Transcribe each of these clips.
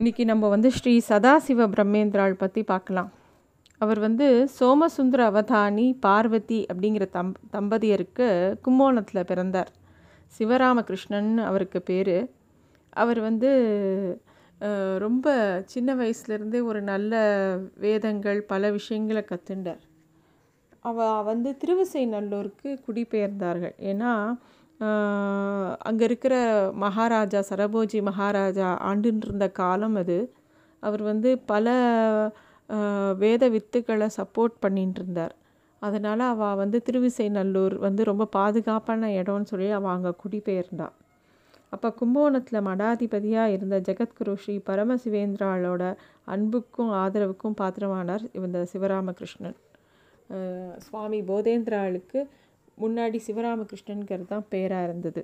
இன்றைக்கி நம்ம வந்து ஸ்ரீ சதாசிவ பிரம்மேந்திராள் பற்றி பார்க்கலாம். அவர் வந்து சோமசுந்தர அவதானி பார்வதி அப்படிங்கிற தம் தம்பதியருக்கு கும்போணத்தில் பிறந்தார். சிவராமகிருஷ்ணன் அவருக்கு பேர். அவர் வந்து ரொம்ப சின்ன வயசுலேருந்தே ஒரு நல்ல வேதங்கள் பல விஷயங்களை கற்றுண்டார் அவ வந்து திருவிசைநல்லூருக்கு குடிபெயர்ந்தார்கள். ஏன்னா அங்கே இருக்கிற மகாராஜா சரபோஜி மகாராஜா ஆண்டுன்னு இருந்த காலம் அது. அவர் வந்து பல வேத வித்துக்களை சப்போர்ட் பண்ணிட்டு இருந்தார் அதனால் அவள் வந்து திருவிசைநல்லூர் வந்து ரொம்ப பாதுகாப்பான இடம்னு சொல்லி அவள் அங்கே குடிபெயர்ந்தா. அப்போ கும்பகோணத்தில் மடாதிபதியாக இருந்த ஜெகத்குரு ஸ்ரீ பரமசிவேந்திராளோட அன்புக்கும் ஆதரவுக்கும் பாத்திரமானார் இந்த சிவராமகிருஷ்ணன். சுவாமி போதேந்திராளுக்கு முன்னாடி சிவராமகிருஷ்ணனுங்கிறது தான் பேராக இருந்தது.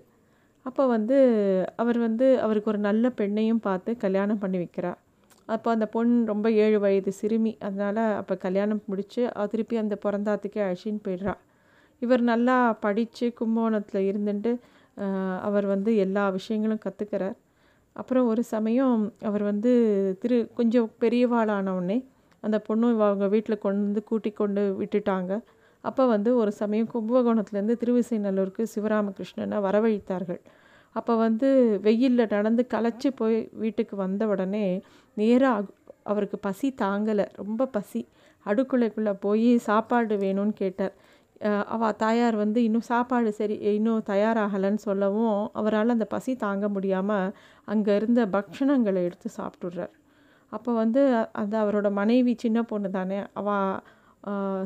அப்போ வந்து அவர் வந்து அவருக்கு ஒரு நல்ல பெண்ணையும் பார்த்து கல்யாணம் பண்ணி வைக்கிறார் அப்போ அந்த பொண் ரொம்ப ஏழு வயது சிறுமி. அதனால் அப்போ கல்யாணம் முடித்து திருப்பி அந்த பிறந்தாத்துக்கே அழிச்சின்னு போயிடுறா. இவர் நல்லா படித்து கும்பகோணத்தில் இருந்துட்டு அவர் வந்து எல்லா விஷயங்களும் கற்றுக்கிறார் அப்புறம் ஒரு சமயம் அவர் வந்து திரு கொஞ்சம் பெரியவாளான உடனே அந்த பொண்ணு அவங்க வீட்டில் கொண்டு வந்து கூட்டி கொண்டு விட்டுட்டாங்க. அப்போ வந்து ஒரு சமயம் கும்பகோணத்துலேருந்து திருவிசைநல்லூருக்கு சிவராமகிருஷ்ணனை வரவழைத்தார்கள். அப்போ வந்து வெயிலில் நடந்து களைச்சி போய் வீட்டுக்கு வந்த உடனே நேராக அவருக்கு பசி தாங்கலை. ரொம்ப பசி. அடுக்குலைக்குள்ளே போய் சாப்பாடு வேணும்னு கேட்டார். அவ தாயார் வந்து இன்னும் சாப்பாடு சரி இன்னும் தயாராகலைன்னு சொல்லவும் அவரால் அந்த பசி தாங்க முடியாமல் அங்கே இருந்த பக்ஷணங்களை எடுத்து சாப்பிட்டுடுறார். அப்போ வந்து அந்த அவரோட மனைவி சின்ன பொண்ணு தானே. அவள்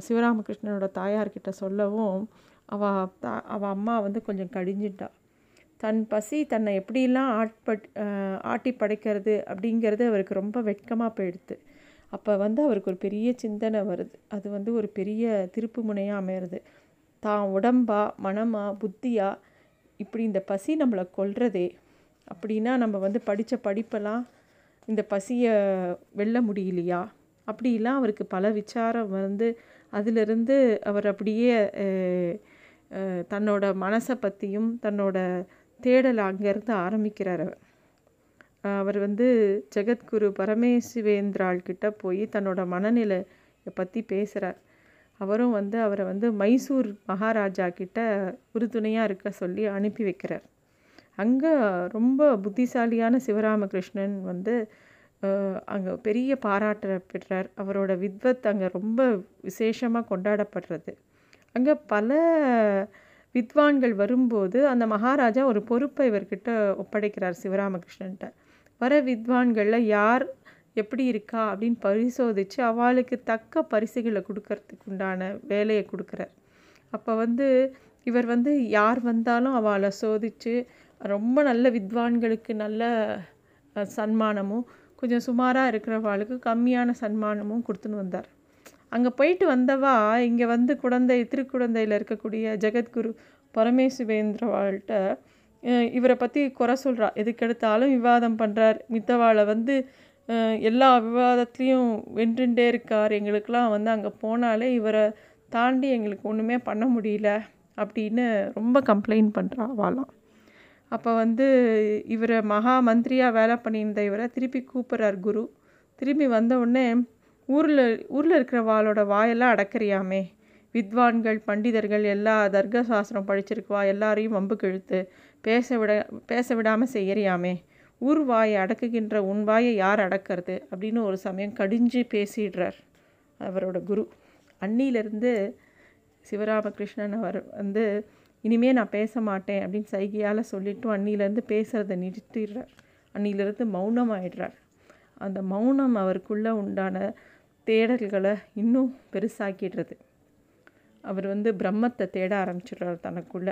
சிவராமகிருஷ்ணனோட தாயார்கிட்ட சொல்லவும் அவ தா- அவ அம்மா வந்து கொஞ்சம் கடிஞ்சிட்டா. தன் பசி தன்னை எப்படிலாம் ஆட்பட் ஆட்டி படைக்கிறது அப்படிங்கிறது அவருக்கு ரொம்ப வெட்கமாக போயிடுது அப்போ வந்து அவருக்கு ஒரு பெரிய சிந்தனை வருது. அது வந்து ஒரு பெரிய திருப்பு முனையாக அமையிறது. தான் உடம்பா மனமா புத்தியா? இப்படி இந்த பசி நம்மளை கொல்றதே. அப்படின்னா நம்ம வந்து படித்த படிப்பெல்லாம் இந்த பசியை வெல்ல முடியலையா? அப்படிலாம் அவருக்கு பல விசாரம் வந்து அதிலிருந்து அவர் அப்படியே தன்னோட மனசை பற்றியும் தன்னோட தேடலை அங்கேருந்து ஆரம்பிக்கிறார் அவர். அவர் வந்து ஜெகத்குரு பரமேசிவேந்திராள்கிட்ட போய் தன்னோட மனநிலையை பற்றி பேசுகிறார் அவரும் வந்து அவரை வந்து மைசூர் மகாராஜா கிட்ட உறுதுணையாக இருக்க சொல்லி அனுப்பி வைக்கிறார். அங்கே ரொம்ப புத்திசாலியான சிவராமகிருஷ்ணன் வந்து அங்கே பெரிய பாராட்ட பெற்றார். அவரோட வித்வத் அங்கே ரொம்ப விசேஷமாக கொண்டாடப்படுறது. அங்கே பல வித்வான்கள் வரும்போது அந்த மகாராஜா ஒரு பொறுப்பை இவர்கிட்ட ஒப்படைக்கிறார் சிவராமகிருஷ்ணன்ட்ட. வர வித்வான்களில் யார் எப்படி இருக்கா? அப்படின்னு பரிசோதித்து அவளுக்கு தக்க பரிசுகளை கொடுக்கறதுக்கு உண்டான வேலையை கொடுக்குறார். அப்போ வந்து இவர் வந்து யார் வந்தாலும் அவளை சோதித்து ரொம்ப நல்ல வித்வான்களுக்கு நல்ல சன்மானமும் கொஞ்சம் சுமாராக இருக்கிறவாளுக்கு கம்மியான சன்மானமும் கொடுத்துன்னு வந்தார். அங்கே போயிட்டு வந்தவா இங்கே வந்து குழந்தை திருக்குழந்தையில் இருக்கக்கூடிய ஜெகத்குரு பரமேசுவேந்திரவாள்கிட்ட இவரை பற்றி குறை சொல்கிறா எதுக்கெடுத்தாலும் விவாதம் பண்ணுறார் மித்தவாளை வந்து எல்லா விவாதத்துலேயும் வென்றுண்டே இருக்கார். எங்களுக்கெல்லாம் வந்து அங்கே போனாலே இவரை தாண்டி எங்களுக்கு ஒன்றுமே பண்ண முடியல அப்படின்னு ரொம்ப கம்ப்ளைண்ட் பண்ணுறா அவளாம். அப்போ வந்து இவரை மகா மந்திரியாக வேலை பண்ணியிருந்த இவரை திருப்பி கூப்பிட்றார் குரு. திரும்பி வந்த உடனே ஊரில் ஊரில் இருக்கிறவாளோட வாயெல்லாம் அடக்கறியாமே. வித்வான்கள் பண்டிதர்கள் எல்லா தர்க்க சாஸ்திரம் படிச்சிருக்குவா எல்லாரையும் வம்புக்கு இழுத்து பேச விட பேச விடாமல் செய்யறியாமே. ஊர் வாயை அடக்குகின்ற உன் வாயை யார் அடக்கிறது? அப்படின்னு ஒரு சமயம் கடிஞ்சு பேசிடுறார் அவரோட குரு. அன்னியிலிருந்து சிவராமகிருஷ்ணன் அவர் வந்து இனிமே நான் பேச மாட்டேன் அப்படின்னு சைகையால் சொல்லிவிட்டு அன்னியிலேருந்து பேசுகிறத நிறுத்திடுறார். அன்னியிலேருந்து மௌனம் ஆயிடுறார் அந்த மௌனம் அவருக்குள்ளே உண்டான தேடல்களை இன்னும் பெருசாக்கிடுறது. அவர் வந்து பிரம்மத்தை தேட ஆரம்பிச்சிடுறார் தனக்குள்ள.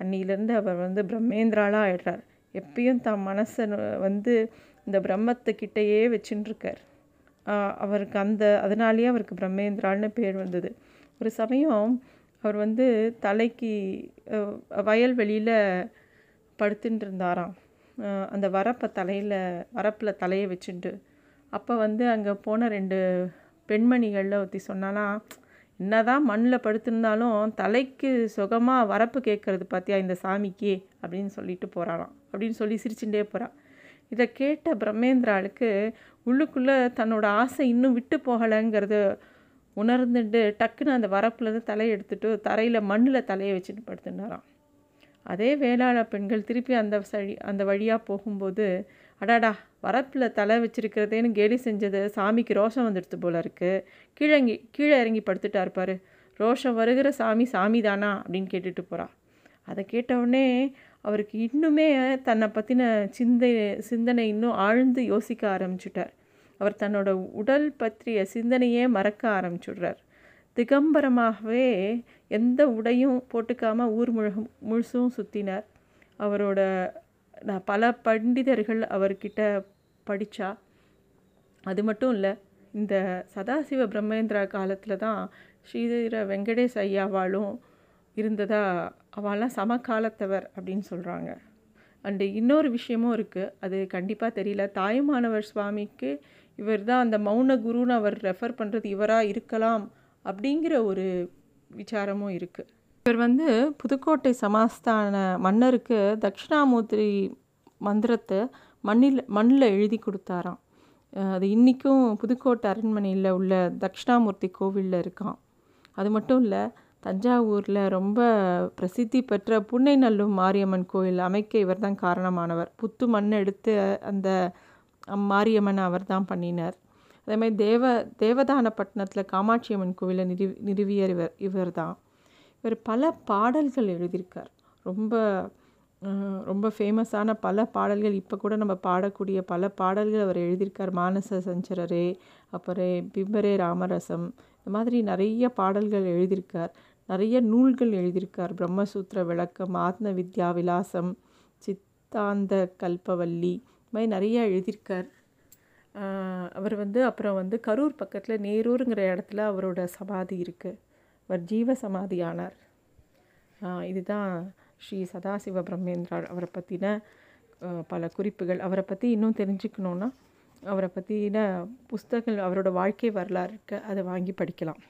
அன்னியிலேருந்து அவர் வந்து பிரம்மேந்திராளாக ஆயிடுறார். எப்பயும் தன் மனசை வந்து இந்த பிரம்மத்துக்கிட்டேயே வச்சுட்டுருக்கார் அவருக்கு அந்த அதனாலேயே அவருக்கு பிரம்மேந்திரான்னு பேர் வந்தது. ஒரு சமயம் அவர் வந்து தலைக்கு வயல்வெளியில் படுத்துட்டு இருந்தாராம் அந்த வரப்பை தலையில் வரப்பில் தலையை வச்சுட்டு அப்போ வந்து அங்கே போன ரெண்டு பெண்மணிகளில் ஒருத்தி சொன்னாலாம் என்னதான் மண்ணில் படுத்திருந்தாலும் தலைக்கு சுகமாக வரப்பு கேட்குறது பார்த்தியா இந்த சாமிக்கு? அப்படின்னு சொல்லிட்டு போகிறாளாம் அப்படின்னு சொல்லி சிரிச்சுட்டே போகிறான் இதை கேட்ட பிரம்மேந்திராளுக்கு உள்ளுக்குள்ளே தன்னோட ஆசை இன்னும் விட்டு போகலைங்கிறது உணர்ந்துட்டு டக்குன்னு அந்த வரப்புலேருந்து தலையை எடுத்துட்டு தரையில் மண்ணில் தலையை வச்சுட்டு படுத்துனாராம் அதே வேளாள பெண்கள் திருப்பி அந்த சழி அந்த வழியாக போகும்போது அடாடா வரப்பில் தலை வச்சிருக்கிறதேன்னு கேலி செஞ்சது சாமிக்கு ரோஷம் வந்துடுது போல இருக்குது கீழங்கி கீழே இறங்கி படுத்துட்டா இருப்பார் ரோஷம் வருகிற சாமி சாமி தானா அப்படின்னு கேட்டுட்டு போகிறா அதை கேட்டவுடனே அவருக்கு இன்னுமே தன்னை பற்றின சிந்தை சிந்தனை இன்னும் ஆழ்ந்து யோசிக்க ஆரம்பிச்சுட்டார். அவர் தன்னோட உடல் பற்றிய சிந்தனையே மறக்க ஆரம்பிச்சுடுறார். திகம்பரமாகவே எந்த உடையும் போட்டுக்காமல் ஊர் முழு முழுசும் சுற்றினார் அவரோட பல பண்டிதர்கள் அவர்கிட்ட படித்தா அது மட்டும் இல்லை இந்த சதாசிவ பிரம்மேந்திரா காலத்தில் தான் ஸ்ரீதர வெங்கடேஷ் ஐயாவாலும் இருந்ததா அவெல்லாம் சமகாலத்தவர் அப்படின்னு சொல்கிறாங்க அண்டு இன்னொரு விஷயமும் இருக்குது அது கண்டிப்பாக தெரியல. தாயுமானவர் சுவாமிக்கு இவர் தான் அந்த மௌன குருன்னு அவர் ரெஃபர் பண்ணுறது இவராக இருக்கலாம் அப்படிங்கிற ஒரு விசாரமும் இருக்குது இவர் வந்து புதுக்கோட்டை சமாஸ்தான மன்னருக்கு தட்சிணாமூர்த்தி மந்திரத்தை மண்ணில் மண்ணில் எழுதி கொடுத்தாராம். அது இன்றைக்கும் புதுக்கோட்டை அரண்மனையில் உள்ள தட்சிணாமூர்த்தி கோவிலில் இருக்கான் அது மட்டும் இல்லை தஞ்சாவூரில் ரொம்ப பிரசித்தி பெற்ற புன்னைநல்லூர் மாரியம்மன் கோயில் அமைக்க இவர் தான் காரணமானவர். புத்து மண் எடுத்து அந்த மாரியம்மன் அவர் தான் பண்ணினார். அதே மாதிரி தேவ தேவதானப்பட்டினத்தில் காமாட்சி அம்மன் கோவிலை நிறுவி நிறுவியர் இவர் இவர் தான் இவர் பல பாடல்கள் எழுதியிருக்கார். ரொம்ப ரொம்ப ஃபேமஸான பல பாடல்கள் இப்போ கூட நம்ம பாடக்கூடிய பல பாடல்கள் அவர் எழுதியிருக்கார். மானச சஞ்சரரே அப்புறம் பிம்பரே ராமரசம் இந்த மாதிரி நிறைய பாடல்கள் எழுதியிருக்கார். நிறைய நூல்கள் எழுதியிருக்கார். பிரம்மசூத்திர விளக்கம் ஆத்ம வித்யா விலாசம் சித்தாந்த கல்பவல்லி இது மாதிரி நிறைய எழுதியிருக்கார். அவர் வந்து அப்புறம் வந்து கரூர் பக்கத்தில் நேரூருங்கிற இடத்துல அவரோட சமாதி இருக்குது அவர் ஜீவ சமாதி ஆனார் இதுதான் ஸ்ரீ சதாசிவ பிரம்மேந்திரா அவரை பற்றின பல குறிப்புகள். அவரை பற்றி இன்னும் தெரிஞ்சுக்கணுன்னா அவரை பற்றின புஸ்தகங்கள் அவரோட வாழ்க்கை வரலாறு இருக்க அதை வாங்கி படிக்கலாம்.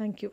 தேங்க்யூ